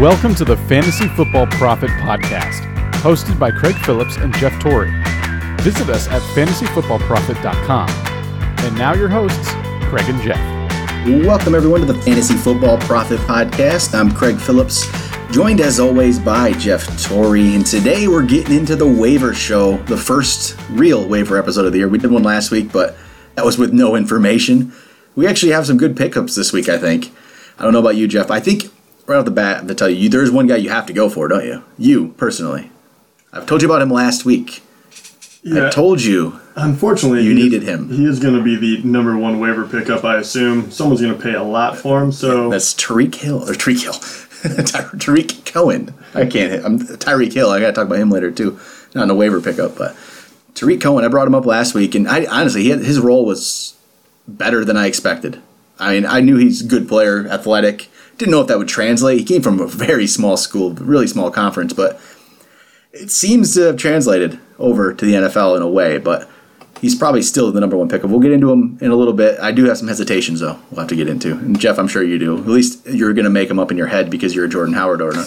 Welcome to the Fantasy Football Prophet Podcast, hosted by Craig Phillips and Jeff Torrey. Visit us at fantasyfootballprophet.com. And now your hosts, Craig and Jeff. Welcome, everyone, to the Fantasy Football Prophet Podcast. I'm Craig Phillips, joined as always by Jeff Torrey. And today we're getting into the waiver show, the first real waiver episode of the year. We did one last week, but that was with no information. We actually have some good pickups this week, I think. I don't know about you, Jeff. I think right off the bat, to tell you, there's one guy you have to go for, don't you? You, personally. I've told you about him last week. Yeah, I told you unfortunately, you needed him. He is going to be the number one waiver pickup, I assume. Someone's going to pay a lot for him, so That's Tariq Hill or Tariq Hill, Tarik Cohen. I can't. hit- I'm Tyreek Hill. I got to talk about him later too. Not in a waiver pickup, but Tarik Cohen. I brought him up last week, and I honestly, he had, his role was better than I expected. I mean, I knew he's a good player, athletic. Didn't know if that would translate. He came from a very small school, really small conference, but it seems to have translated over to the NFL in a way. But he's probably still the number one pickup. We'll get into him in a little bit. I do have some hesitations though. We'll have to get into. And Jeff, I'm sure you do. At least you're going to make them up in your head because you're a Jordan Howard owner.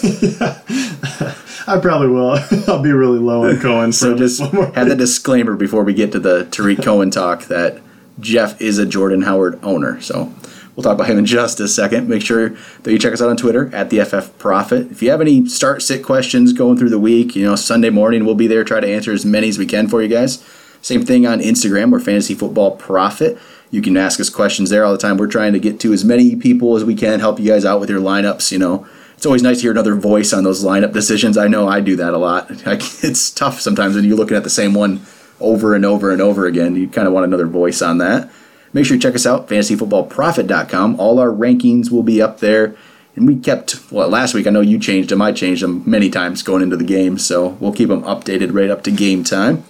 I probably will. I'll be really low on Cohen. so just have the disclaimer before we get to the Tarik Cohen talk that Jeff is a Jordan Howard owner. So we'll talk about him in just a second. Make sure that you check us out on Twitter at the FF Prophet. If you have any start sit questions going through the week, you know Sunday morning we'll be there try to answer as many as we can for you guys. Same thing on Instagram. We're Fantasy Football Prophet. You can ask us questions there all the time. We're trying to get to as many people as we can, help you guys out with your lineups. You know, it's always nice to hear another voice on those lineup decisions. I know I do that a lot. It's tough sometimes when you're looking at the same one over and over and over again. You kind of want another voice on that. Make sure you check us out, fantasyfootballprophet.com. All our rankings will be up there. And we kept, well, last week I know you changed them. I changed them many times going into the game. So we'll keep them updated right up to game time.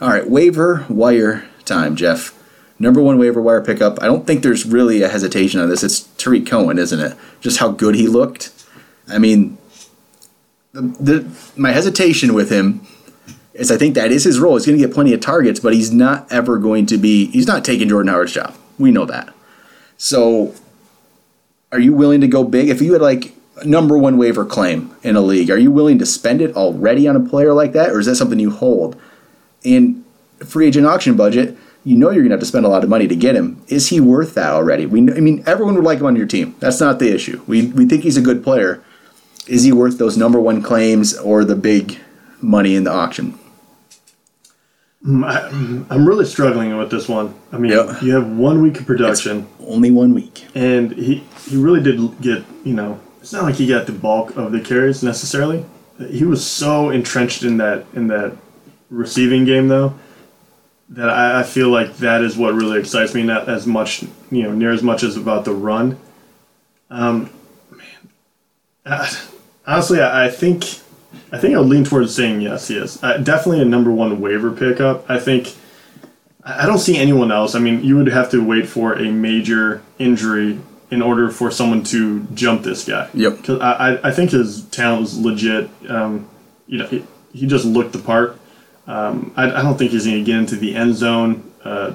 All right, waiver wire time, Jeff. Number one waiver wire pickup. I don't think there's really a hesitation on this. It's Tarik Cohen, isn't it? Just how good he looked. I mean, the, the my hesitation with him I think that is his role. He's going to get plenty of targets, but he's not ever going to be. He's not taking Jordan Howard's job. We know that. So, are you willing to go big? If you had like number one waiver claim in a league, are you willing to spend it already on a player like that, or is that something you hold? In free agent auction budget, you know you're going to have to spend a lot of money to get him. Is he worth that already? We, I mean, everyone would like him on your team. That's not the issue. We we think he's a good player. Is he worth those number one claims or the big money in the auction? I, I'm really struggling with this one. I mean, Yeah. you have one week of production, Only one week. and he he really did get you know. It's not like he got the bulk of the carries necessarily. He was so entrenched in that in that receiving game though that I, I feel like that is what really excites me. Not as much you know near as much as about the run. Um, man, honestly, I, I think I think I would lean towards saying yes. He is uh, definitely a number one waiver pickup. I think I don't see anyone else. I mean, you would have to wait for a major injury in order for someone to jump this guy. Yep. Because I, I, I think his talent was legit. Um, you know, he, he just looked the part. Um, I, I don't think he's going to get into the end zone uh,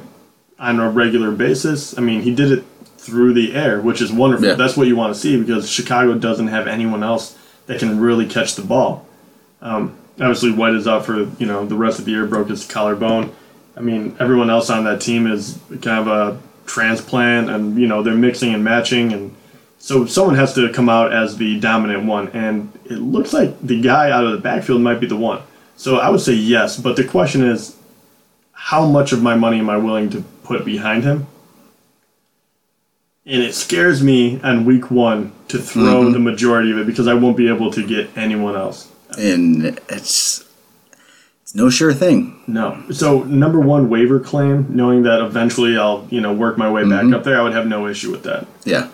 on a regular basis. I mean, he did it through the air, which is wonderful. Yeah. That's what you want to see because Chicago doesn't have anyone else that can really catch the ball. Um, obviously, White is out for you know the rest of the year, broke his collarbone. I mean, everyone else on that team is kind of a transplant, and you know they're mixing and matching, and so someone has to come out as the dominant one, and it looks like the guy out of the backfield might be the one. So I would say yes, but the question is, how much of my money am I willing to put behind him? And it scares me on week one to throw the majority of it because I won't be able to get anyone else. And it's it's no sure thing. No. So number one waiver claim, knowing that eventually I'll you know work my way back mm-hmm. up there, I would have no issue with that. Yeah.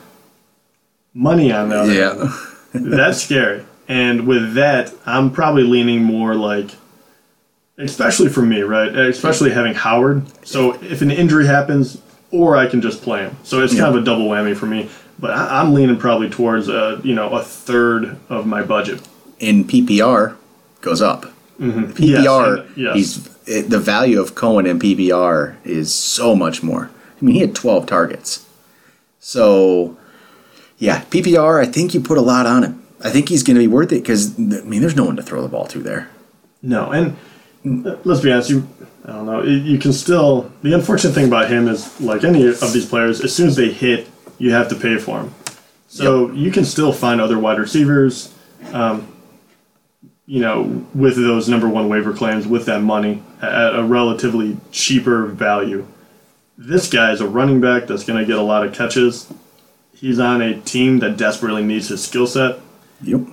Money on that. Yeah. that's scary. And with that, I'm probably leaning more like, especially for me, right? Especially having Howard. So if an injury happens, or I can just play him. So it's kind of a double whammy for me. But I'm leaning probably towards a you know a third of my budget. In PPR goes up. Yes, PPR, and- yes. he's it, the value of Cohen in PPR is so much more. I mean, he had 12 targets. So, yeah, PPR, I think you put a lot on him. I think he's going to be worth it because I mean, there's no one to throw the ball to there. No, and uh, let's be honest, you I don't know, you- can still. The unfortunate thing about him is, like any of these players, as soon as they hit, you have to pay for them. So you can still find other wide receivers, um, you know, with those number one waiver claims with that money at a relatively cheaper value. This guy is a running back that's going to get a lot of catches. He's on a team that desperately needs his skill set. Yep.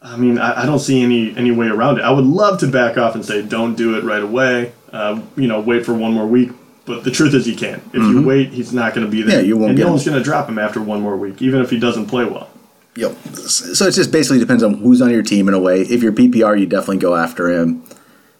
I mean, I, I don't see any any way around it. I would love to back off and say, don't do it right away. Uh, you know, wait for one more week. But the truth is, you can't. If you wait, he's not going to be there. Mm-hmm. Yeah, you won't and no him. one's going to drop him after one more week, even if he doesn't play well. Yep. So it just basically depends on who's on your team in a way. If you're PPR, you definitely go after him.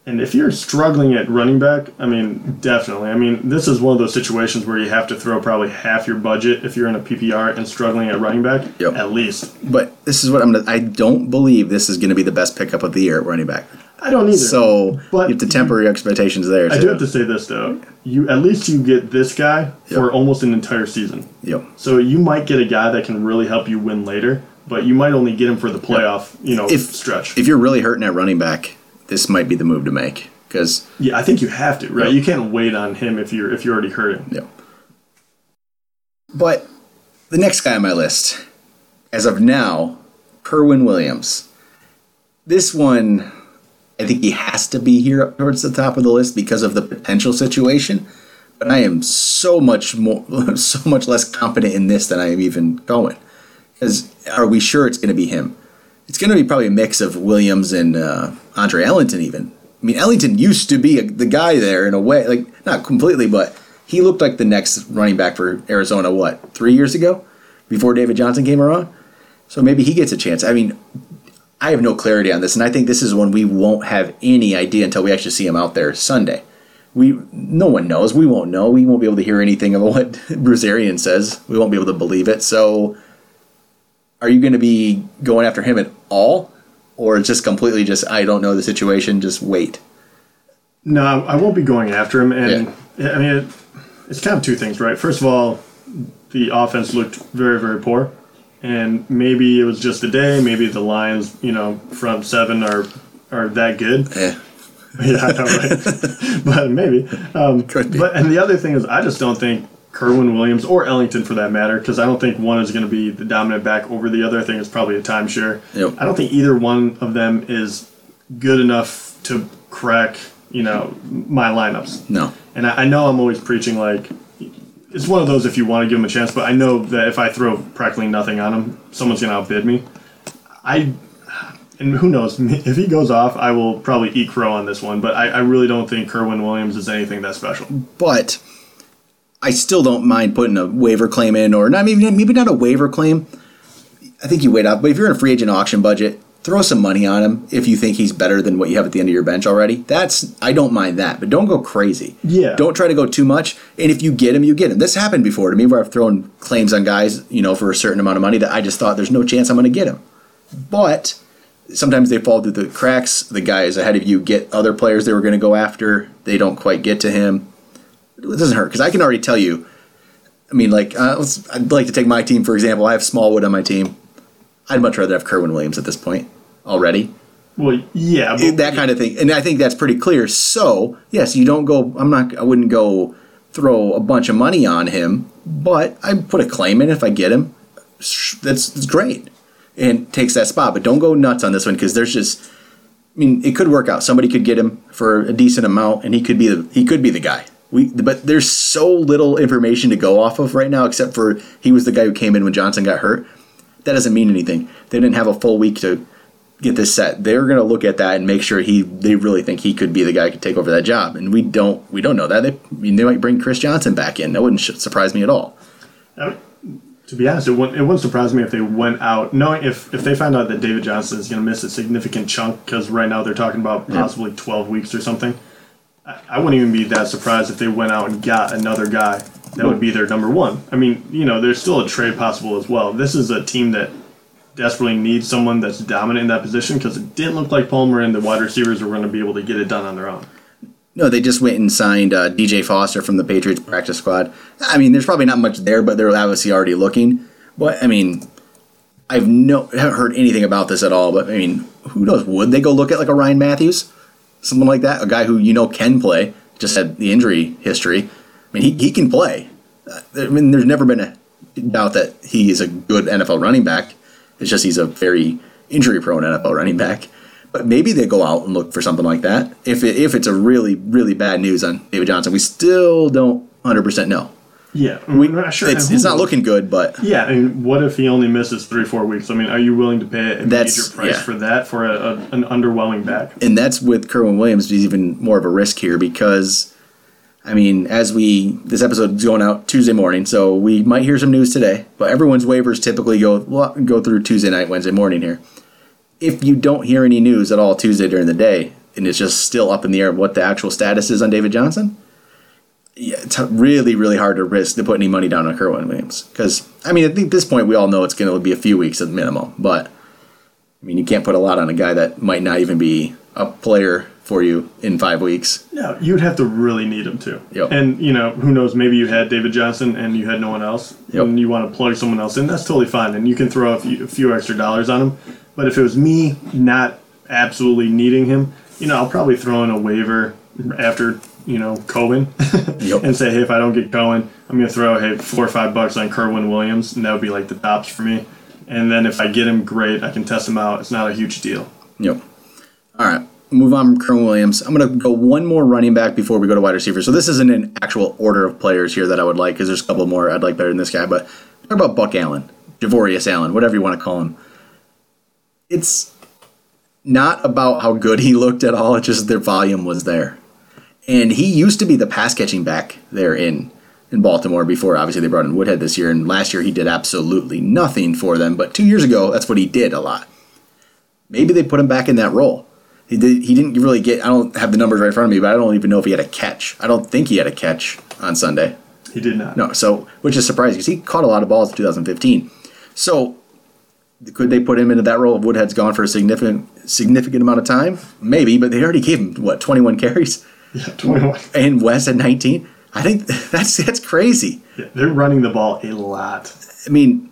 And if you're struggling at running back, I mean, definitely. I mean, this is one of those situations where you have to throw probably half your budget if you're in a PPR and struggling at running back, Yep. at least. But this is what I'm. Gonna, I don't believe this is going to be the best pickup of the year at running back. I don't either. So But you have to temper your expectations there. I too. do have to say this though: you at least you get this guy for almost an entire season. Yep. So you might get a guy that can really help you win later, but you might only get him for the playoff, you know, If- stretch. If you're really hurting at running back, this might be the move to make because yeah, I think you have to, right? Yep. You can't wait on him if you're if you're already hurting. Yep. But the next guy on my list, as of now, Kerwynn Williams. This one, I think he has to be here up towards the top of the list because of the potential situation. But I am so much more, so much less confident in this than I am even going. Because are we sure it's going to be him? It's going to be probably a mix of Williams and uh, Andre Ellington. Even I mean, Ellington used to be a, the guy there in a way, like not completely, but he looked like the next running back for Arizona. What three years ago, before David Johnson came around? So maybe he gets a chance. I mean, I have no clarity on this, and I think this is one we won't have any idea until we actually see him out there Sunday. We no one knows. We won't know. We won't be able to hear anything of what Bruce Arians says. We won't be able to believe it. So, are you going to be going after him at all, or just completely just I don't know the situation. Just wait. No, I won't be going after him. And I mean, it, it's kind of two things, right? First of all, the offense looked very, very poor. And maybe it was just a day. Maybe the Lions, you know, front seven are are that good. Eh, yeah, I know, right? but maybe. Um, Could be. But and the other thing is, I just don't think Kerwynn Williams or Ellington, for that matter, because I don't think one is going to be the dominant back over the other. I think it's probably a timeshare. Yep. I don't think either one of them is good enough to crack, you know, my lineups. no. And I, I know I'm always preaching like it's one of those if you want to give him a chance, but I know that if I throw practically nothing on him, someone's going to outbid me. I and who knows if he goes off, I will probably eat crow on this one. But I, I really don't think Kerwynn Williams is anything that special. but I still don't mind putting a waiver claim in, or not even maybe not a waiver claim. I think you wait out, but if you're in a free agent auction budget, throw some money on him if you think he's better than what you have at the end of your bench already. That's I don't mind that, but don't go crazy. Yeah. Don't try to go too much. And if you get him, you get him. This happened before to me where I've thrown claims on guys, you know, for a certain amount of money that I just thought there's no chance I'm going to get him. But sometimes they fall through the cracks. The guys ahead of you get other players they were going to go after. They don't quite get to him. It doesn't hurt because I can already tell you. I mean, like, uh, let's, I'd like to take my team for example. I have Smallwood on my team. I'd much rather have Kerwynn Williams at this point already. Well, yeah, but That kind of thing, and I think that's pretty clear. So, yes, you don't go. I'm not. I wouldn't go throw a bunch of money on him, but I put a claim in if I get him. That's, that's great, and takes that spot. But don't go nuts on this one because there's just. I mean, it could work out. Somebody could get him for a decent amount, and he could be the he could be the guy. We, but there's so little information to go off of right now, except for he was the guy who came in when Johnson got hurt. That doesn't mean anything. They didn't have a full week to get this set. They're going to look at that and make sure he they really think he could be the guy who could take over that job. And we don't we don't know that. They, I mean, they might bring Chris Johnson back in. That wouldn't sh- surprise me at all. I mean, to be honest, it wouldn't, it wouldn't surprise me if they went out knowing if if they found out that David Johnson is going to miss a significant chunk because right now they're talking about possibly twelve weeks or something. I, I wouldn't even be that surprised if they went out and got another guy that would be their number one. I mean, you know, there's still a trade possible as well. This is a team that desperately needs someone that's dominant in that position because it didn't look like Palmer and the wide receivers were going to be able to get it done on their own. No, they just went and signed uh, DJ Foster from the Patriots practice squad. I mean, there's probably not much there, but they're obviously already looking. But I mean, I've no haven't heard anything about this at all. But I mean, who knows? Would they go look at like a Ryan Mathews, something like that, a guy who you know can play, just had the injury history. I mean, he he can play. I mean, there's never been a doubt that he is a good NFL running back. It's just he's a very injury prone NFL running back. But maybe they go out and look for something like that. If it, if it's a really really bad news on David Johnson, we still don't 100 percent know. Yeah, I mean, not sure. It's, it's not looking good, but Yeah, I mean, what if he only misses three, four weeks? I mean, are you willing to pay a That's- major price yeah. for that for a, a, an underwhelming back? and that's with Kerwynn Williams. He's even more of a risk here because, I mean, as we this episode is going out Tuesday morning, so we might hear some news today. But everyone's waivers typically go go through Tuesday night, Wednesday morning here. If you don't hear any news at all Tuesday during the day, and it's just still up in the air what the actual status is on David Johnson, yeah, it's really really hard to risk to put any money down on Kerwynn Williams because I mean I think at this point we all know it's going to be a few weeks at minimum, but. I mean, you can't put a lot on a guy that might not even be a player for you in five weeks. No, you'd have to really need him to. Yep. And you know, who knows? Maybe you had David Johnson and you had no one else, Yep. and you want to plug someone else in. That's totally fine, and you can throw a few, a few extra dollars on him. But if it was me not absolutely needing him, you know, I'll probably throw in a waiver after you know Cohen, Yep. and say, hey, if I don't get Cohen, I'm gonna throw hey four or five bucks on Kerwynn Williams, and that would be like the tops for me. And then if I get him, great. I can test him out. It's not a huge deal. Yep. All right. Move on from Kerwynn Williams. I'm going to go one more running back before we go to wide receiver. So this isn't an actual order of players here that I would like because there's a couple more I'd like better than this guy. But talk about Buck Allen, Javorius Allen, whatever you want to call him. It's not about how good he looked at all. It's just their volume was there, and he used to be the pass catching back there in in Baltimore before obviously they brought in Woodhead this year. And last year he did absolutely nothing for them. But two years ago, that's what he did a lot maybe they put him back in that role. He did, he didn't really get. I don't have the numbers right in front of me, but I don't even know if he had a catch. I don't think he had a catch on Sunday. He did not. No, so which is surprising because he caught a lot of balls in 2015. So could they put him into that role if Woodhead's gone for a significant significant amount of time? Maybe, but they already gave him what 21 carries Yeah, 21. and West at 19. I think that's that's crazy. Yeah, they're running the ball a lot. I mean,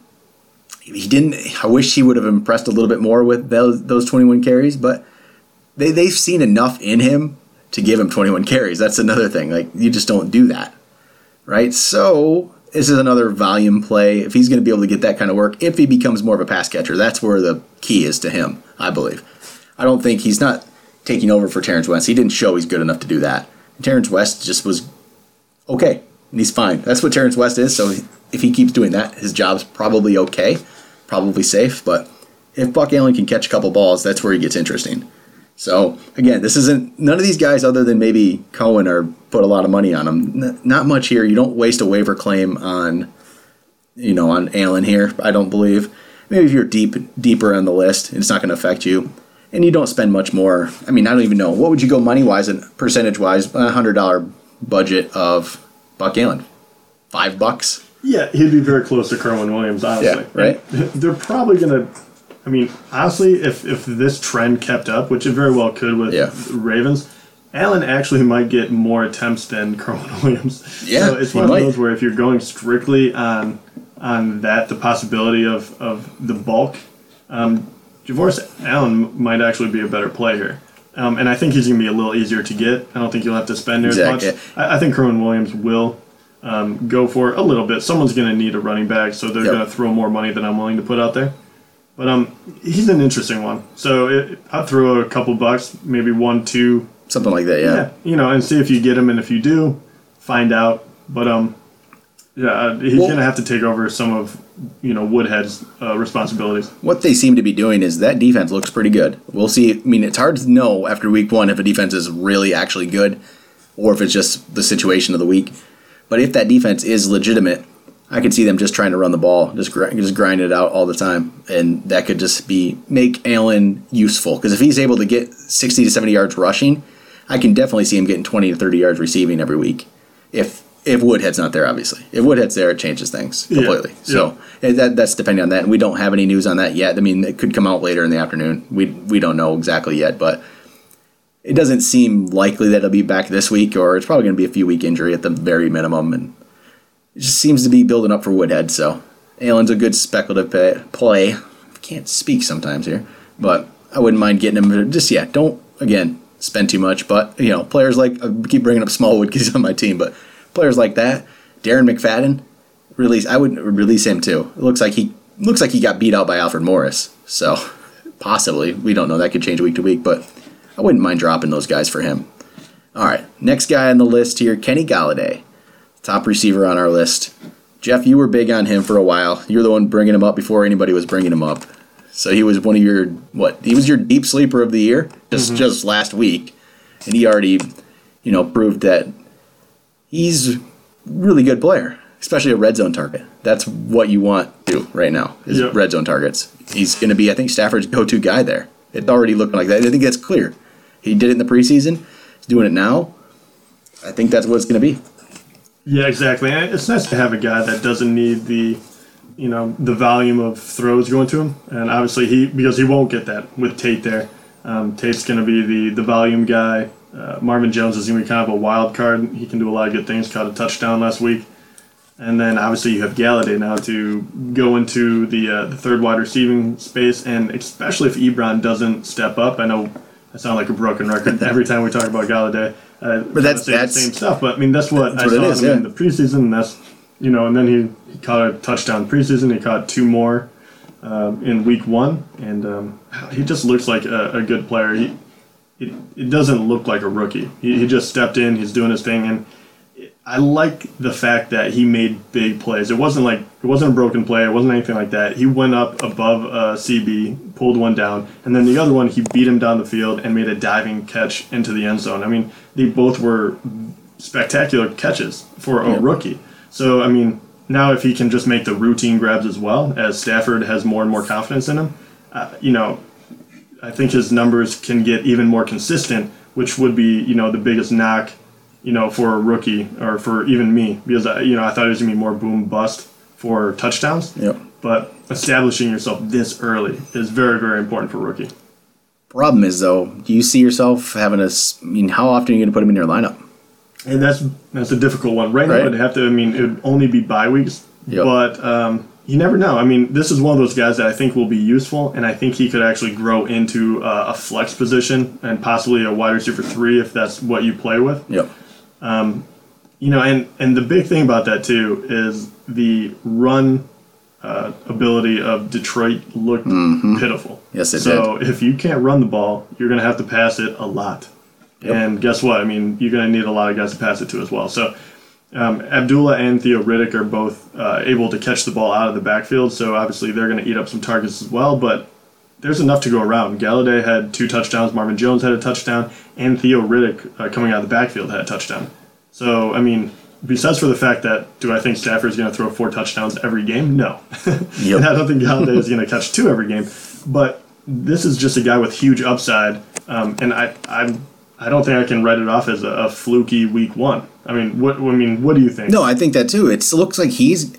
he didn't. I wish he would have impressed a little bit more with those those 21 carries, but they they've seen enough in him to give him 21 carries. That's another thing. Like you just don't do that, right? So this is another volume play. If he's going to be able to get that kind of work, if he becomes more of a pass catcher, that's where the key is to him. I believe. I don't think he's not taking over for Terrence West. He didn't show he's good enough to do that. Terrence West just was okay, and he's fine. That's what Terrence West is. So if he keeps doing that, his job's probably okay, probably safe. But if Buck Allen can catch a couple balls, that's where he gets interesting. So again, this isn't none of these guys other than maybe Cohen are put a lot of money on them. N- not much here. You don't waste a waiver claim on, you know, on Allen here. I don't believe. Maybe if you're deep deeper on the list, it's not going to affect you, and you don't spend much more. I mean, I don't even know what would you go money wise and percentage wise. A hundred dollar budget of Buck Allen, five bucks. Yeah, he'd be very close to Kerwynn Williams, honestly. Yeah, right? And They're probably gonna. I mean, honestly, if if this trend kept up, which it very well could with Yeah. Ravens, Allen actually might get more attempts than Kerwynn Williams. Yeah, so it's one might. of those where if you're going strictly on on that, the possibility of of the bulk, um, Javorius Allen might actually be a better play here. Um, and I think he's going to be a little easier to get. I don't think you'll have to spend Exactly. as much. I, I think Kerwynn Williams will um, go for a little bit. Someone's going to need a running back, so they're Yep. going to throw more money than I'm willing to put out there. But um, he's an interesting one. So it, I'd throw a couple bucks, maybe one, two, Something like that, yeah. yeah, you know, and see if you get him. And if you do, find out. But um, yeah, uh, he's Well- going to have to take over some of you know Woodhead's uh, responsibilities. What they seem to be doing is that defense looks pretty good. We'll see. I mean, it's hard to know after week one if a defense is really actually good or if it's just the situation of the week. But if that defense is legitimate, I could see them just trying to run the ball, just gr- just grind it out all the time, and that could just be make Allen useful. Because if he's able to get sixty to seventy yards rushing, I can definitely see him getting twenty to thirty yards receiving every week. If if Woodhead's not there, obviously, if Woodhead's there, it changes things completely. yeah. So eh, that that's depending on that, and we don't have any news on that yet. I mean, it could come out later in the afternoon. We we don't know exactly yet, but it doesn't seem likely that it'll be back this week, or it's probably going to be a few week injury at the very minimum, and it just seems to be building up for Woodhead. So Allen's a good speculative pay, play can't speak sometimes here, but I wouldn't mind getting him. Just yeah, don't again spend too much. But you know, players like I keep bringing up Smallwood because he's on my team, but players like that, Darren McFadden, release. I would release him too. It looks like he looks like he got beat out by Alfred Morris. So possibly we don't know. That could change week to week, but I wouldn't mind dropping those guys for him. All right, next guy on the list here, Kenny Golladay, top receiver on our list. Jeff, you were big on him for a while. You're the one bringing him up before anybody was bringing him up. So he was one of your what? He was your deep sleeper of the year just mm-hmm. just last week, and he already, you know, proved that he's really good player, especially a red zone target. That's what you want to do right now is yep. red zone targets. He's going to be, I think, Stafford's go-to guy there. It already looked like that. I think that's clear. He did it in the preseason. He's doing it now. I think that's what it's going to be. Yeah, exactly. And it's nice to have a guy that doesn't need the, you know, the volume of throws going to him. And obviously he because he won't get that with Tate there. Um, Tate's going to be the the volume guy. Uh, Marvin Jones is going to be kind of a wild card. He can do a lot of good things. Caught a touchdown last week. And then obviously you have Golladay now to go into the uh, the third wide receiving space, and especially if Ebron doesn't step up. I know I sound like a broken record every time we talk about Golladay. Uh, but that's, that's the same stuff. But I mean, that's what that's I what saw him yeah. in the preseason. And that's you know, and then he, he caught a touchdown preseason. He caught two more uh, in week one, and um, he just looks like a, a good player. He it, it doesn't look like a rookie. He, he just stepped in. He's doing his thing, and I like the fact that he made big plays. It wasn't like it wasn't a broken play. It wasn't anything like that. He went up above uh, CB, pulled one down, and then the other one he beat him down the field and made a diving catch into the end zone. I mean, they both were spectacular catches for a yeah. rookie. So I mean, now if he can just make the routine grabs as well, as Stafford has more and more confidence in him, uh, you know, I think his numbers can get even more consistent, which would be you know the biggest knock you know, for a rookie or for even me because I, you know I thought it was gonna be more boom bust for touchdowns. Yep. But establishing yourself this early is very very important for rookie. Problem is though, do you see yourself having a? I mean, how often are you going to put him in your lineup? And that's that's a difficult one. Right, right. now, it'd have to. I mean, it would only be bye weeks. Yep. But um, you never know. I mean, this is one of those guys that I think will be useful, and I think he could actually grow into uh, a flex position and possibly a wide receiver three if that's what you play with. Yep. Um, you know, and and the big thing about that too is the run uh, ability of Detroit looked mm-hmm. pitiful. Yes, it so did. if you can't run the ball, you're going to have to pass it a lot. Yep. And guess what? I mean, you're going to need a lot of guys to pass it to as well. So um, Abdullah and Theo Riddick are both uh, able to catch the ball out of the backfield. So obviously they're going to eat up some targets as well. But there's enough to go around. Golladay had two touchdowns. Marvin Jones had a touchdown, and Theo Riddick uh, coming out of the backfield had a touchdown. So I mean, besides for the fact that do I think Stafford is going to throw four touchdowns every game? No, yep. I don't think Golladay is going to catch two every game. But this is just a guy with huge upside, um, and I I'm I don't think I can write it off as a, a, fluky week one. I mean, what I mean, what do you think? No, I think that too. It looks like he's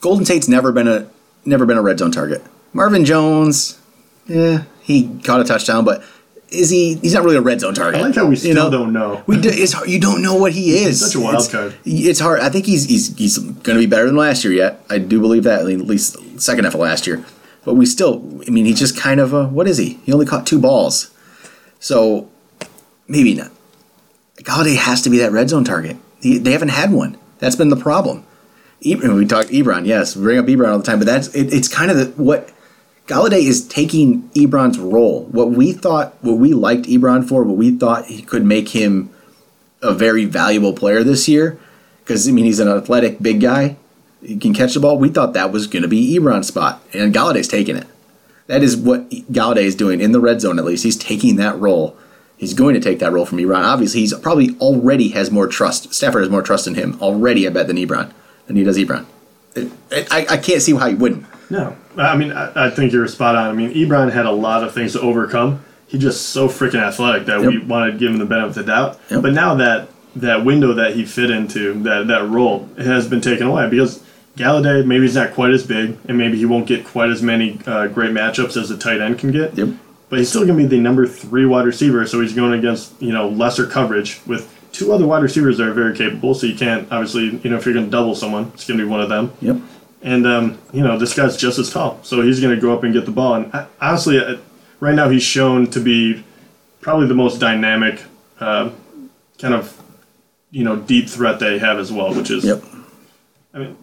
Golden Tate's never been a never been a red zone target. Marvin Jones, yeah, he caught a touchdown, but is he? He's not really a red zone target. I like how we still you know? don't know. We do, it's hard, you don't know what he is. He's such a wild it's, card. It's hard. I think he's he's he's going to be better than last year. Yet I do believe that. At least second half of last year. But we still. I mean, he's just kind of a what is he? He only caught two balls, so maybe not. Golladay has to be that red zone target. He, they haven't had one. That's been the problem. Ebron, we talked Ebron, yes, bring up Ebron all the time, but that's it, it's kind of the, what Golladay is taking Ebron's role. What we thought, what we liked Ebron for, what we thought he could make him a very valuable player this year, because I mean he's an athletic big guy, he can catch the ball. We thought that was going to be Ebron's spot, and Golladay's taking it. That is what Golladay is doing in the red zone. At least he's taking that role. He's going to take that role from Ebron. Obviously, he's probably already has more trust. Stafford has more trust in him already. I bet than Ebron than he does Ebron. I, I can't see how he wouldn't. No, I mean I, I, think you're spot on. I mean Ebron had a lot of things to overcome. He's just so freaking athletic that yep. we wanted to give him the benefit of the doubt. Yep. But now that that window that he fit into that that role has been taken away because Golladay maybe he's not quite as big and maybe he won't get quite as many uh, great matchups as a tight end can get. Yep. But he's still going to be the number three wide receiver, so he's going against you know lesser coverage with two other wide receivers that are very capable. So you can't obviously you know if you're going to double someone, it's going to be one of them. Yep And um, you know, this guy's just as tall, so he's going to go up and get the ball. And I, honestly, uh, right now he's shown to be probably the most dynamic, uh, kind of, you know, deep threat they have as well. Which is, Yep. I mean,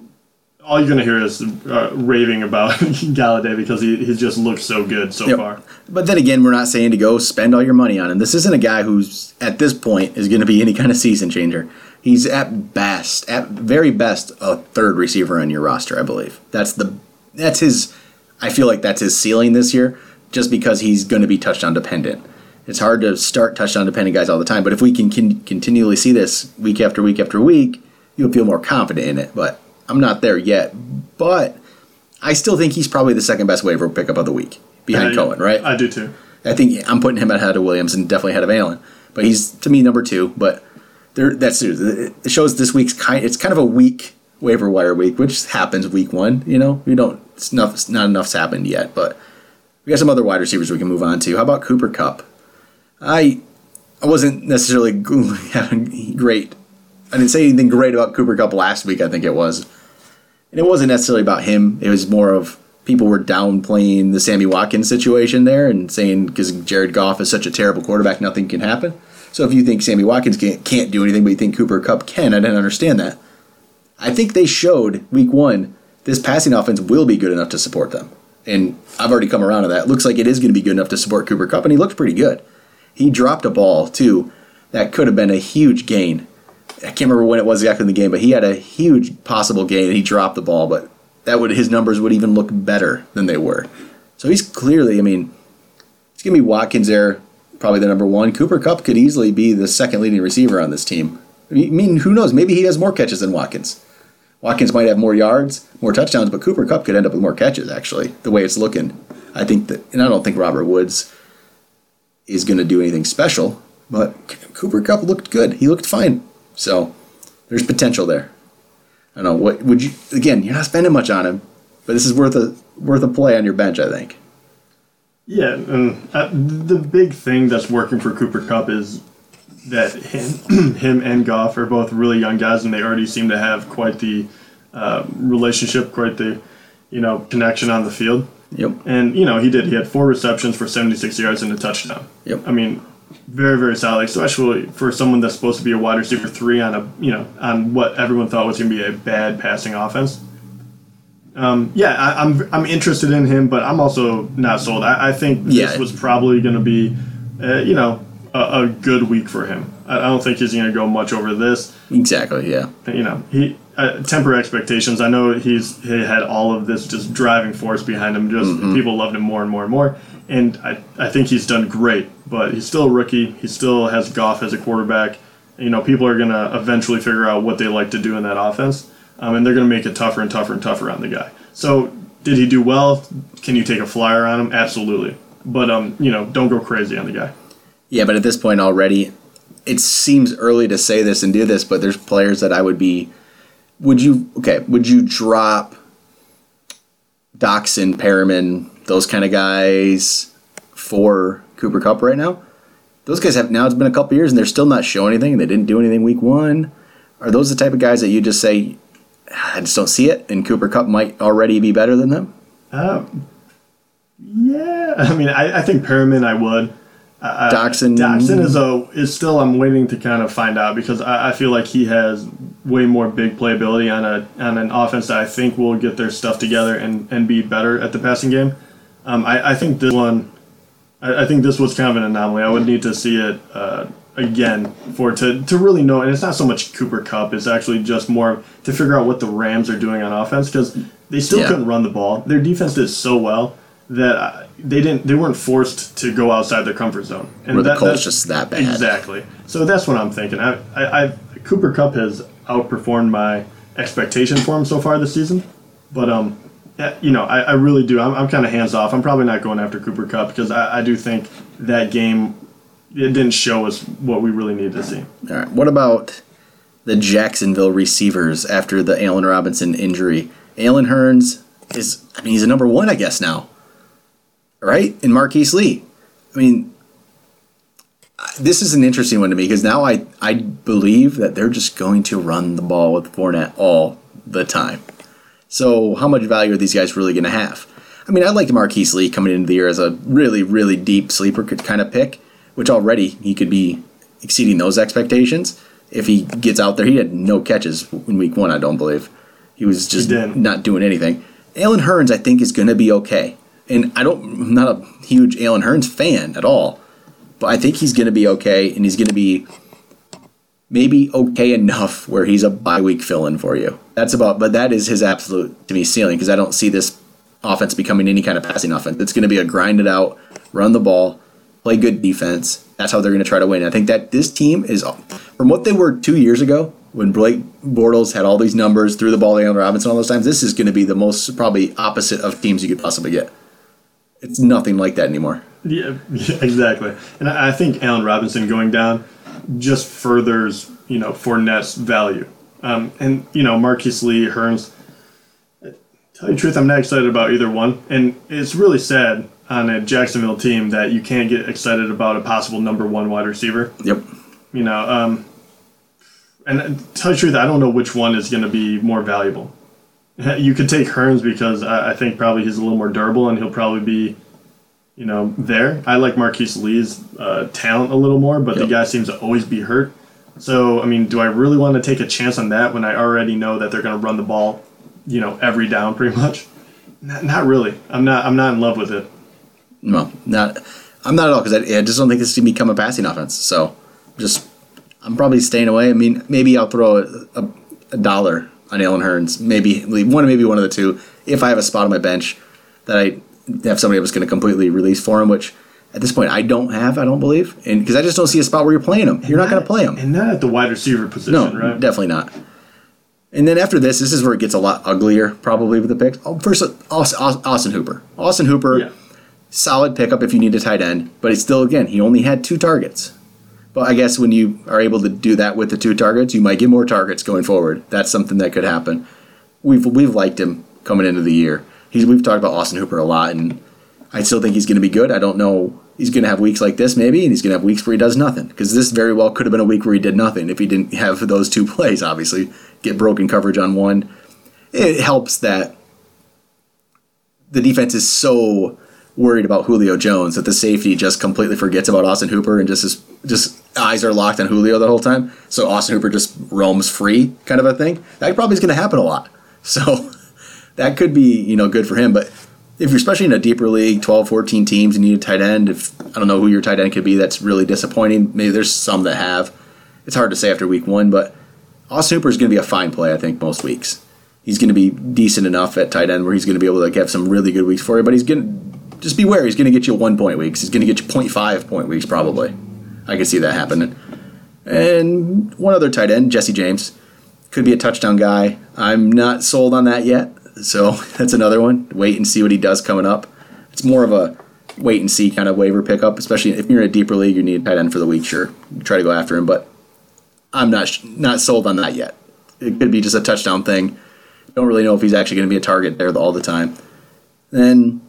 all you're going to hear is uh, raving about Golladay because he, he just looks so good so Yep. far. But then again, we're not saying to go spend all your money on him. This isn't a guy who's at this point is going to be any kind of season changer. He's at best, at very best, a third receiver on your roster, I believe. That's the that's his. I feel like that's his ceiling this year, just because he's going to be touchdown dependent. It's hard to start touchdown dependent guys all the time, but if we can, can continually see this week after week after week, you'll feel more confident in it. But I'm not there yet. But I still think he's probably the second best waiver pickup of the week behind I- Cohen, right? I do too. I think I'm putting him ahead of Williams and definitely ahead of Allen. But he's to me number two. But there, that's it shows this week's kind. It's kind of a weak waiver wire week, which happens week one. You know, we don't. It's not, it's not enough's happened yet, but we got some other wide receivers we can move on to. How about Cooper Kupp? I I wasn't necessarily great. I didn't say anything great about Cooper Kupp last week. I think it was, and it wasn't necessarily about him. It was more of people were downplaying the Sammy Watkins situation there and saying because Jared Goff is such a terrible quarterback, nothing can happen. So if you think Sammy Watkins can't, can't do anything, but you think Cooper Kupp can, I didn't understand that. I think they showed week one this passing offense will be good enough to support them. And I've already come around to that. It looks like it is going to be good enough to support Cooper Kupp, and he looked pretty good. He dropped a ball, too, that could have been a huge gain. I can't remember when it was exactly in the game, but he had a huge possible gain, and he dropped the ball, but that would his numbers would even look better than they were. So he's clearly, I mean, it's to be Watkins there, probably the number one. Cooper Kupp could easily be the second leading receiver on this team. I mean, who knows? Maybe he has more catches than Watkins. Watkins might have more yards, more touchdowns, but Cooper Kupp could end up with more catches, actually, the way it's looking. I think that, and I don't think Robert Woods is going to do anything special, but Cooper Kupp looked good. He looked fine. So there's potential there. I don't know. What would you, again, you're not spending much on him, but this is worth a, worth a play on your bench, I think. Yeah, and uh, the big thing that's working for Cooper Kupp is that him, him and Goff are both really young guys, and they already seem to have quite the uh, relationship, quite the you know connection on the field. Yep. And you know he did. He had four receptions for 76 yards and a touchdown. Yep. I mean, very very solid, especially for someone that's supposed to be a wide receiver three on a you know on what everyone thought was going to be a bad passing offense. Um, yeah, I, I'm I'm interested in him, but I'm also not sold. I, I think this Yeah. was probably going to be, uh, you know, a, a good week for him. I, I don't think he's going to go much over this. Exactly, yeah. You know, he uh, temper expectations. I know he's he had all of this just driving force behind him. Just people loved him more and more and more. And I, I think he's done great, but he's still a rookie. He still has Goff as a quarterback. You know, people are going to eventually figure out what they like to do in that offense, um, and they're going to make it tougher and tougher and tougher on the guy. So, did he do well? Can you take a flyer on him? Absolutely. But um, you know, don't go crazy on the guy. Yeah, but at this point already, it seems early to say this and do this, but there's players that I would be. Would you okay? Would you drop Doctson, Perriman, those kind of guys for Cooper Kupp right now? Those guys have now. It's been a couple years and they're still not showing anything. They didn't do anything week one. Are those the type of guys that you just say, I just don't see it, and Cooper Kupp might already be better than them? Uh, yeah, I mean, I, I think Perriman I would. Uh, Doctson- Doctson is a is still I'm waiting to kind of find out because I, I feel like he has way more big playability on a on an offense that I think will get their stuff together and, and be better at the passing game. Um, I, I think this one, I, I think this was kind of an anomaly. I would need to see it uh, again for to to really know. And it's not so much Cooper Kupp; it's actually just more to figure out what the Rams are doing on offense because they still Yeah. couldn't run the ball. Their defense did so well that uh, they didn't they weren't forced to go outside their comfort zone. And Where the that- Colts just that bad. Exactly. So that's what I'm thinking. I, I, I Cooper Kupp has outperformed my expectation for him so far this season, but um, yeah, you know, I, I really do. I'm, I'm kind of hands off. I'm probably not going after Cooper Kupp because I, I do think that game it didn't show us what we really needed to see. All right. What about the Jacksonville receivers after the Allen Robinson injury? Allen Hurns is, I mean, he's a number one, I guess, now. Right? And Marquise Lee. I mean, this is an interesting one to me because now I, I believe that they're just going to run the ball with Fournette all the time. So how much value are these guys really going to have? I mean, I liked Marquise Lee coming into the year as a really, really deep sleeper kind of pick, which already he could be exceeding those expectations. If he gets out there, he had no catches in week one, I don't believe. He was just He not doing anything. Allen Hurns, I think, is going to be okay. And I don't, I'm not a huge Allen Hurns fan at all, but I think he's going to be okay, and he's going to be maybe okay enough where he's a bye week fill in for you. That's about, but that is his absolute to me ceiling because I don't see this offense becoming any kind of passing offense. It's going to be a grind it out, run the ball, play good defense. That's how they're going to try to win. I think that this team is from what they were two years ago when Blake Bortles had all these numbers, threw the ball to Allen Robinson all those times. This is going to be the most probably opposite of teams you could possibly get. It's nothing like that anymore. Yeah, yeah, exactly. And I think Allen Robinson going down just furthers, you know, Fournette's value. Um, and, you know, Marquise Lee, Hurns, tell you the truth, I'm not excited about either one. And it's really sad on a Jacksonville team that you can't get excited about a possible number one wide receiver. Yep. You know, um, and tell you the truth, I don't know which one is going to be more valuable. You could take Hurns because I, I think probably he's a little more durable and he'll probably be, you know, there. I like Marquise Lee's uh, talent a little more, but Yep. the guy seems to always be hurt. So, I mean, do I really want to take a chance on that when I already know that they're going to run the ball, you know, every down pretty much? Not, not really. I'm not. I'm not in love with it. No, not. I'm not at all because I, I just don't think this is going to become a passing offense. So, just I'm probably staying away. I mean, maybe I'll throw a, a, a dollar on Allen Hurns. Maybe one, maybe one of the two. If I have a spot on my bench that I have somebody that's going to completely release for him, which at this point I don't have. I don't believe, and because I just don't see a spot where you're playing him. You're not going to play him. And not at the wide receiver position, No, right? definitely not. And then after this, this is where it gets a lot uglier, probably with the picks. Oh, first, Austin, Austin Hooper. Austin Hooper, Yeah. Solid pickup if you need a tight end, but he's still, again, he only had two targets. But I guess when you are able to do that with the two targets, you might get more targets going forward. That's something that could happen. We've we've liked him coming into the year. He's we've talked about Austin Hooper a lot, and I still think he's going to be good. I don't know. He's going to have weeks like this, maybe, and he's going to have weeks where he does nothing. Because this very well could have been a week where he did nothing if he didn't have those two plays. Obviously, get broken coverage on one. It helps that the defense is so worried about Julio Jones that the safety just completely forgets about Austin Hooper and just is, just eyes are locked on Julio the whole time. So Austin Hooper just roams free, kind of a thing. That probably is going to happen a lot. So that could be you know good for him. But if you're especially in a deeper league, 12, 14 teams, and you need a tight end, if I don't know who your tight end could be, that's really disappointing. Maybe there's some that have. It's hard to say after week one, but Austin Hooper is going to be a fine play, I think, most weeks. He's going to be decent enough at tight end where he's going to be able to like, have some really good weeks for you, but he's going just beware. He's going to get you one point weeks. He's going to get you 0.5 point weeks, probably. I can see that happening. And one other tight end, Jesse James, could be a touchdown guy. I'm not sold on that yet, so that's another one. Wait and see what he does coming up. It's more of a wait and see kind of waiver pickup, especially if you're in a deeper league, you need a tight end for the week. Sure, try to go after him, but I'm not not sold on that yet. It could be just a touchdown thing. Don't really know if he's actually going to be a target there all the time. Then,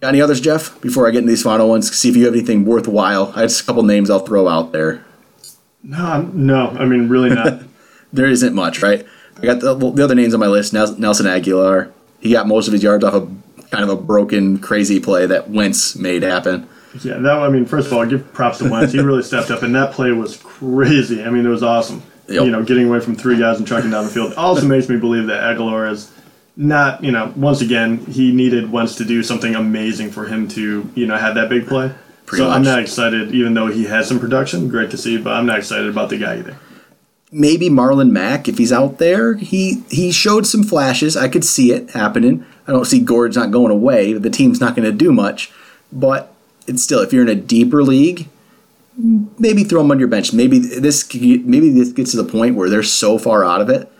got any others, Jeff? Before I get into these final ones, see if you have anything worthwhile. I have just a couple names I'll throw out there. No, no. I mean, really not. There isn't much, right? I got the, the other names on my list. Nelson Agholor. He got most of his yards off a kind of a broken, crazy play that Wentz made happen. Yeah, that. I mean, first of all, give props to Wentz. He really stepped up, and that play was crazy. I mean, it was awesome. Yep. You know, getting away from three guys and trucking down the field also makes me believe that Aguilar is not. You know, once again, he needed Wentz to do something amazing for him to you know have that big play. Pretty so I'm not excited, even though he has some production. Great to see, but I'm not excited about the guy either. maybe Marlon Mack if he's out there. He he showed some flashes. I could see it happening. I don't see Gord's not going away. The team's not going to do much, but it's still if you're in a deeper league, maybe throw him on your bench. Maybe this maybe this gets to the point where they're so far out of it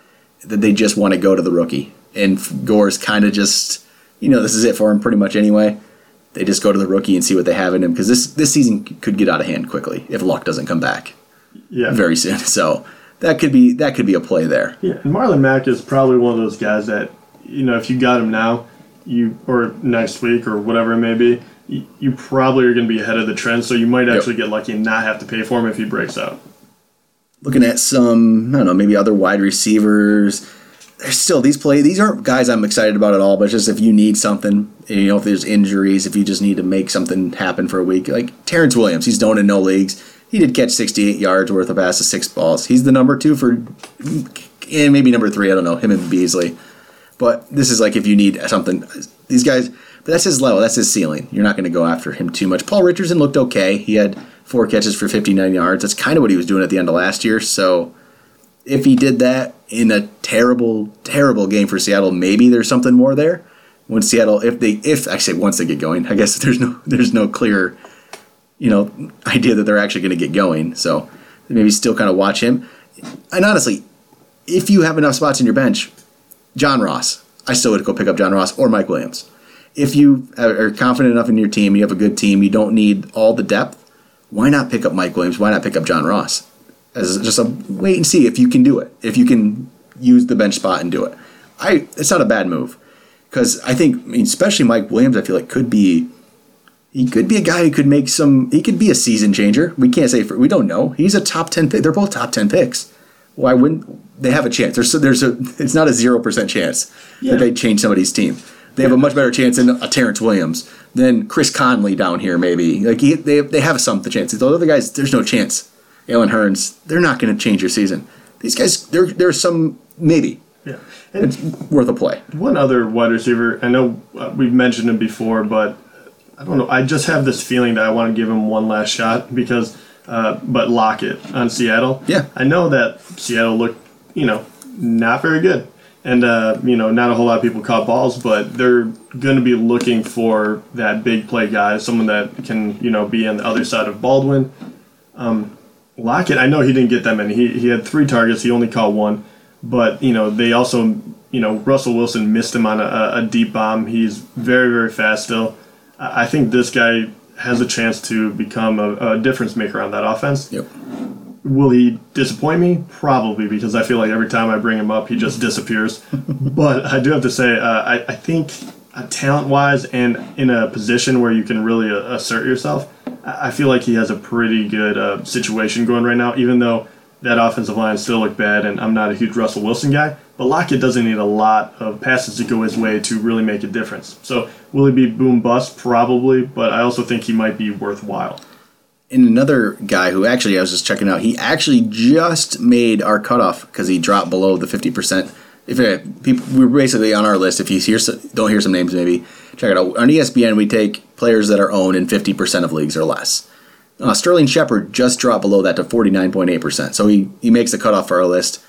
that they just want to go to the rookie. And Gore's kind of just you know this is it for him pretty much anyway. They just go to the rookie and see what they have in him because this this season could get out of hand quickly if Luck doesn't come back Yeah, very soon. So that could be that could be a play there. Yeah, and Marlon Mack is probably one of those guys that you know if you got him now, you or next week or whatever it may be, you, you probably are going to be ahead of the trend. So you might actually get lucky and not have to pay for him if he breaks out. Looking at some, I don't know, maybe other wide receivers. There's still these play. These aren't guys I'm excited about at all. But just if you need something, you know, if there's injuries, if you just need to make something happen for a week, like Terrance Williams, he's known in no leagues. He did catch 68 yards worth of passes, six balls. He's the number two for, and maybe number three. I don't know him and Beasley. But this is like if you need something, these guys. But that's his level. That's his ceiling. You're not going to go after him too much. Paul Richardson looked okay. He had four catches for 59 yards. That's kind of what he was doing at the end of last year. So if he did that in a terrible, terrible game for Seattle, maybe there's something more there. When Seattle, if they, if actually once they get going, I guess there's no, there's no clear, you know, idea that they're actually going to get going. So maybe still kind of watch him. And honestly, if you have enough spots in your bench, John Ross, I still would go pick up John Ross or Mike Williams. If you are confident enough in your team, you have a good team, you don't need all the depth. Why not pick up Mike Williams? Why not pick up John Ross? As just a wait and see if you can do it. If you can use the bench spot and do it. I it's not a bad move because I think, I mean, especially Mike Williams, I feel like could be he could be a guy who could make some. He could be a season changer. We can't say for we don't know. He's a top ten pick. They're both top ten picks. Why wouldn't they have a chance? There's there's a it's not a zero percent chance Yeah. that they change somebody's team. They have a much better chance than a Terrance Williams than Chris Conley down here. Maybe like he, they they have some of the chances. Those other guys, there's no chance. Allen Hurns, they're not going to change your season. These guys, there there's some maybe Yeah. And it's worth a play. one other wide receiver, I know uh, we've mentioned him before, but I don't know. I just have this feeling that I want to give him one last shot because, uh, but Lockett on Seattle. Yeah. I know that Seattle looked, you know, not very good. And, uh, you know, not a whole lot of people caught balls, but they're going to be looking for that big play guy, someone that can, you know, be on the other side of Baldwin. Um, Lockett, I know he didn't get that many. He, he had three targets, he only caught one. But, you know, they also, you know, Russell Wilson missed him on a, a deep bomb. He's very, very fast still. I think this guy has a chance to become a, a difference maker on that offense. Yep. Will he disappoint me? Probably, because I feel like every time I bring him up, he just disappears. but I do have to say, uh, I, I think uh, talent wise and in a position where you can really uh, assert yourself, I feel like he has a pretty good uh, situation going right now, even though that offensive line still look bad, and I'm not a huge Russell Wilson guy. But Lockett doesn't need a lot of passes to go his way to really make a difference. So will he be boom bust? Probably, but I also think he might be worthwhile. And another guy who actually I was just checking out, he actually just made our cutoff because he dropped below the fifty percent. If it, people, we're basically on our list. If you hear some, don't hear some names, maybe check it out on ESPN. We take players that are owned in fifty percent of leagues or less. Uh, Sterling Shepard just dropped below that to forty nine point eight percent. So he he makes the cutoff for our list.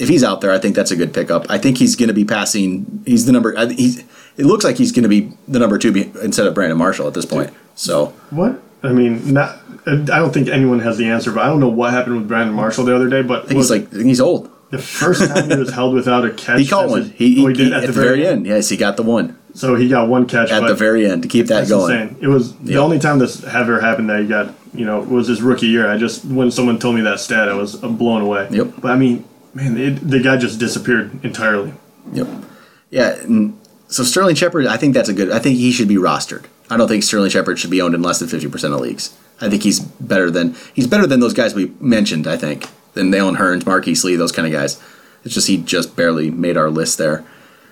If he's out there, I think that's a good pickup. I think he's going to be passing. He's the number. He's. It looks like he's going to be the number two be, instead of Brandon Marshall at this point. So What? I mean, not. I don't think anyone has the answer, but I don't know what happened with Brandon Marshall the other day. But he's like he's old. the first time he was held without a catch. He caught one. He, oh, he, did he- at, the very end. Yes, he got the one So he got one catch at the very end to keep that going. insane. It was the only time this ever happened that he got, you know, was his rookie year. I just when someone told me that stat, I was uh, blown away. Yep. But I mean, man, it, the guy just disappeared entirely. Yep. Yeah. And so Sterling Shepard, I think that's a good. I think he should be rostered. I don't think Sterling Shepard should be owned in less than fifty percent of leagues. I think he's better than he's better than those guys we mentioned. I think than Allen Hurns, Marquise Lee, those kind of guys. It's just he just barely made our list there.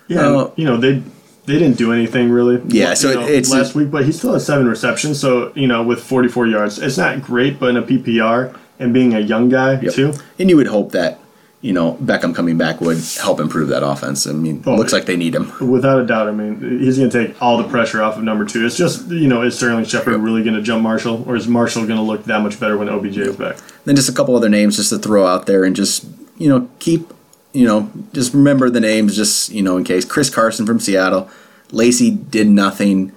Yeah, Uh, you know they they didn't do anything really. Yeah, so know, it's- last week, but he still has seven receptions. So you know, with 44 yards, it's not great, but in a PPR and being a young guy Yep. too, And you would hope that you know Beckham coming back would help improve that offense. I mean, Oh, looks like they need him. without a doubt. I mean, he's going to take all the pressure off of number two. It's just you know, is Sterling Shepard really going to jump Marshall, or is Marshall going to look that much better when OBJ is back? Then just a couple other names just to throw out there and just you know keep you know just remember the names just you know in case Chris Carson from Seattle, Lacy did nothing.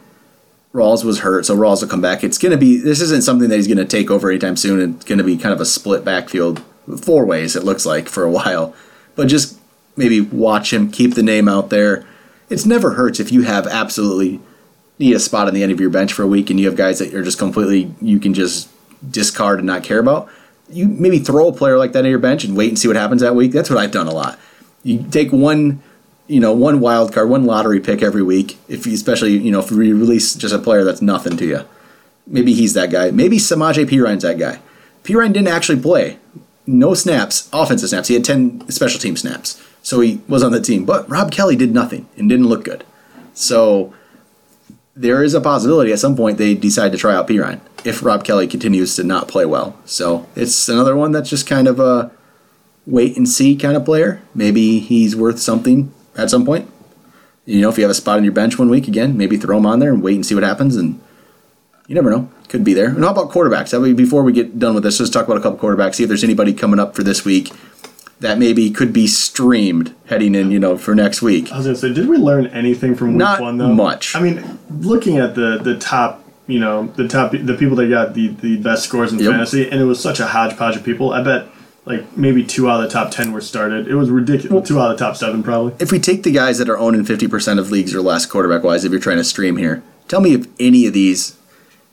Rawls was hurt, so Rawls will come back. It's gonna be this isn't something that he's gonna take over anytime soon. It's gonna be kind of a split backfield, four ways it looks like for a while. But just maybe watch him, keep the name out there. It's never hurts if you have absolutely need a spot on the end of your bench for a week and you have guys that you're just completely you can just discard and not care about. You maybe throw a player like that on your bench and wait and see what happens that week. That's what I've done a lot. You take one, you know, one wild card, one lottery pick every week. If you, especially you know if we release just a player that's nothing to you, maybe he's that guy. Maybe Samaje Perine's that guy. Perrine didn't actually play, no snaps, offensive snaps. He had ten special team snaps. so he was on the team. But Rob Kelley did nothing and didn't look good. So there is a possibility at some point they decide to try out Perine if Rob Kelley continues to not play well. So it's another one that's just kind of a wait and see kind of player. Maybe he's worth something at some point. You know, if you have a spot on your bench one week again, maybe throw him on there and wait and see what happens. And you never know, could be there. And how about quarterbacks? That before we get done with this, let's talk about a couple quarterbacks. See if there's anybody coming up for this week that maybe could be streamed heading in. You know, for next week. I was gonna say, did we learn anything from week Not one though? much. I mean, looking at the the top, you know, the top, the people that got the the best scores in Yep. fantasy, and it was such a hodgepodge of people. I bet like maybe two out of the top ten were started. It was ridiculous. Well, Two out of the top seven probably. If we take the guys that are owning 50% of leagues or less quarterback wise, if you're trying to stream here, tell me if any of these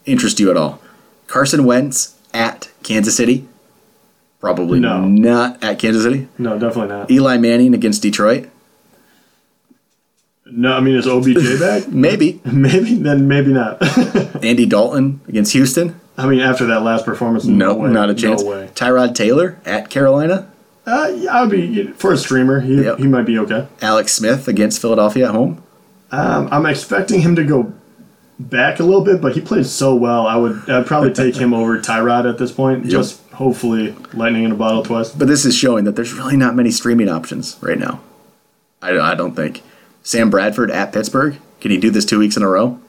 interest you at all. Carson Wentz at Kansas City? Probably No. not at Kansas City. No, definitely not. Eli Manning against Detroit? No, I mean is OBJ back? Maybe. Maybe then maybe not. Andy Dalton against Houston? I mean after that last performance, No, no, way, not a chance. No way. Tyrod Taylor at Carolina? Uh, I would be for a streamer. He, Yep. he might be okay. Alex Smith against Philadelphia at home? Um, I'm expecting him to go back a little bit, but he played so well. I would I'd probably take him over Tyrod at this point. Just hopefully lightning in a bottle twice. But this is showing that there's really not many streaming options right now. I, I don't think. Sam Bradford at Pittsburgh? Can he do this two weeks in a row?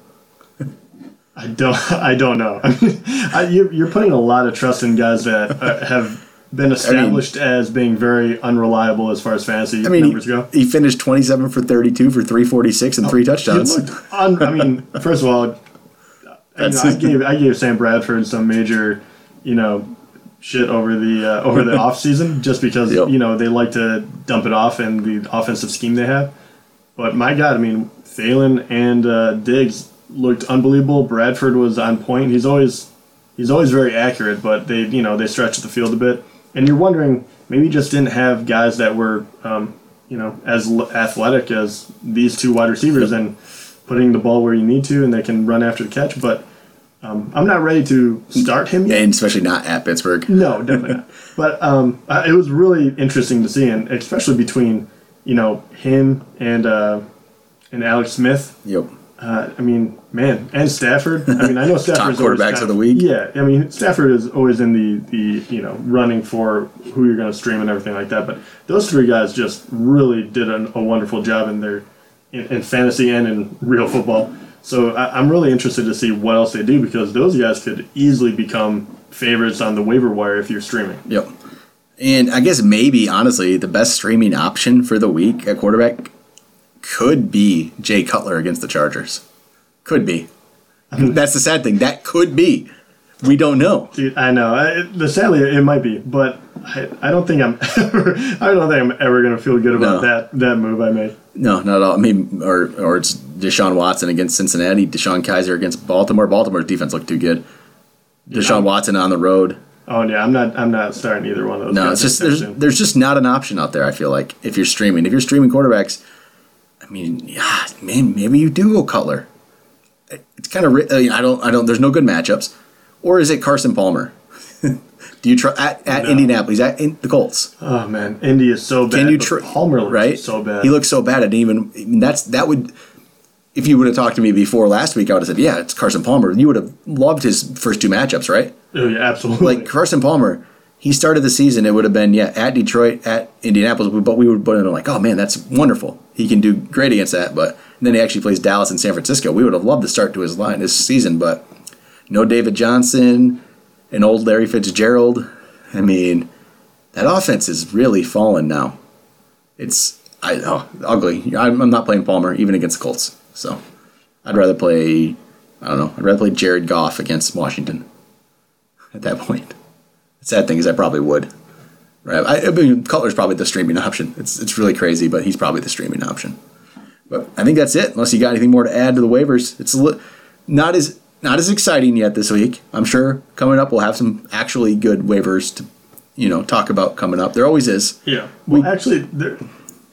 I don't I don't know. I mean, I, you're, you're putting a lot of trust in guys that uh, have been established as being very unreliable as far as fantasy I mean, numbers he, go. he finished 27 for 32 for 346 and three touchdowns. un, I mean, first of all, you know, I gave I gave Sam Bradford some major, you know, shit over the uh, over the off season just because Yep. you know they like to dump it off and the offensive scheme they have. But my God, I mean, Thielen and uh, Diggs looked unbelievable. Bradford was on point. He's always he's always very accurate, but they you know they stretched the field a bit, and you're wondering maybe he just didn't have guys that were um, you know as l- athletic as these two wide receivers and putting the ball where you need to, and they can run after the catch. But um, I'm not ready to start him yet. and especially not at Pittsburgh. No, definitely not. But um, it was really interesting to see, and especially between you know him and uh, and Alex Smith. Yep. Uh, I mean, man, and Stafford. I mean, I know Stafford's always quarterbacks kind of the week. Yeah, I mean, Stafford is always in the the you know running for who you're going to stream and everything like that. But those three guys just really did an, a wonderful job in their in, in fantasy and in real football. So I, I'm really interested to see what else they do because those guys could easily become favorites on the waiver wire if you're streaming. Yep. And I guess maybe, honestly, the best streaming option for the week at quarterback could be Jay Cutler against the Chargers. Could be. That's the sad thing. That could be. We don't know. Dude, I know. I, the sadly, it might be, but I, I don't think I'm ever. I don't think I'm ever going to feel good about No. that that move I made. No, not at all. I mean, or or it's Deshaun Watson against Cincinnati, DeShone Kizer against Baltimore. Baltimore's defense looked too good. Deshaun Watson on the road. Oh yeah, I'm not. I'm not starting either one of those. No, it's just there's soon. there's just not an option out there. I feel like if you're streaming, if you're streaming quarterbacks, I mean, yeah, man, maybe you do go Cutler. It's kind uh, of I don't I don't. There's no good matchups, or is it Carson Palmer? do you try at, at No. Indianapolis at in, the Colts? Oh man, Indy is so bad. Can you try Palmer looks right? so bad. He looks so bad. I didn't even. I mean, that's that would. If you would have talked to me before last week, I would have said, "Yeah, it's Carson Palmer." You would have loved his first two matchups, right? oh yeah, absolutely. like Carson Palmer, he started the season. It would have been yeah at Detroit, at Indianapolis, but we would put in like, oh man, that's wonderful. He can do great against that. But then he actually plays Dallas and San Francisco. We would have loved the start to his line this season, but no David Johnson, and old Larry Fitzgerald. I mean, that offense is really fallen now. It's I oh, ugly. I'm, I'm not playing Palmer even against the Colts. So I'd rather play. I don't know. I'd rather play Jared Goff against Washington at that point. The sad thing is, I probably would. Right? I, I mean, Cutler's probably the streaming option. It's it's really crazy, but he's probably the streaming option. But I think that's it. Unless you got anything more to add to the waivers, it's a li- not as not as exciting yet this week. I'm sure coming up we'll have some actually good waivers to you know talk about coming up. There always is. yeah. Well, we- actually, there,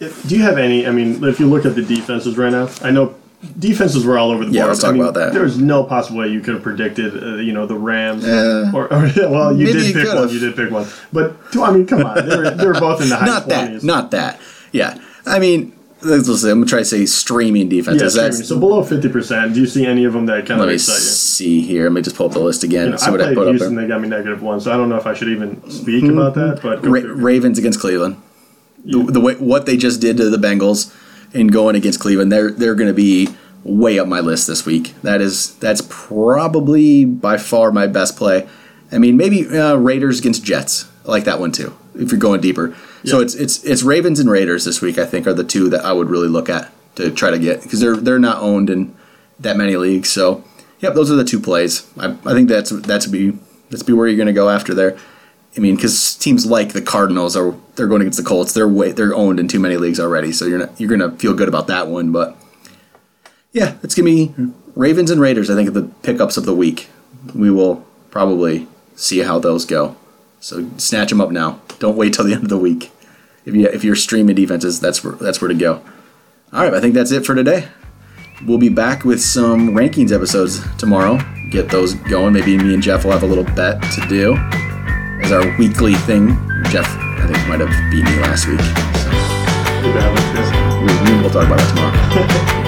if, do you have any? I mean, if you look at the defenses right now, I know defenses were all over the Yeah, board. let's talk I mean, about that. There was no possible way you could have predicted, uh, you know, the Rams. Uh, or, or yeah, well, you maybe did you pick could've. one. You did pick one, but I mean, come on, they were, they were both in the high not that. Not that. Yeah, I mean, let's see, I'm gonna try to say streaming defenses. Yeah, streaming. so below fifty percent. Do you see any of them that kind let of excite you? see here. Let me just pull up the list again. You know, see I what I put up Houston. there. They got me negative one, so I don't know if I should even speak about that. But Ra- Ravens against Cleveland. The, the way what they just did to the Bengals in going against Cleveland, they're they're going to be way up my list this week. That is that's probably by far my best play. I mean, maybe uh, Raiders against Jets. I like that one too. If you're going deeper, so it's it's it's Ravens and Raiders this week. I think are the two that I would really look at to try to get because they're they're not owned in that many leagues. So, yep, those are the two plays. I, I think that's that's be that's be where you're going to go after there. I mean, because teams like the Cardinals are they're going against the Colts. They're way, they're owned in too many leagues already, so you're not, you're going to feel good about that one. But yeah, it's gonna be Ravens and Raiders. I think the pickups of the week. We will probably see how those go. So snatch them up now. Don't wait till the end of the week. If you if you're streaming defenses, that's where that's where to go. All right, I think that's it for today. We'll be back with some rankings episodes tomorrow. Get those going. Maybe me and Jeff will have a little bet to do as our weekly thing. Jeff, I think, might have beat me last week. So Too bad, like this. we- we'll talk about that tomorrow.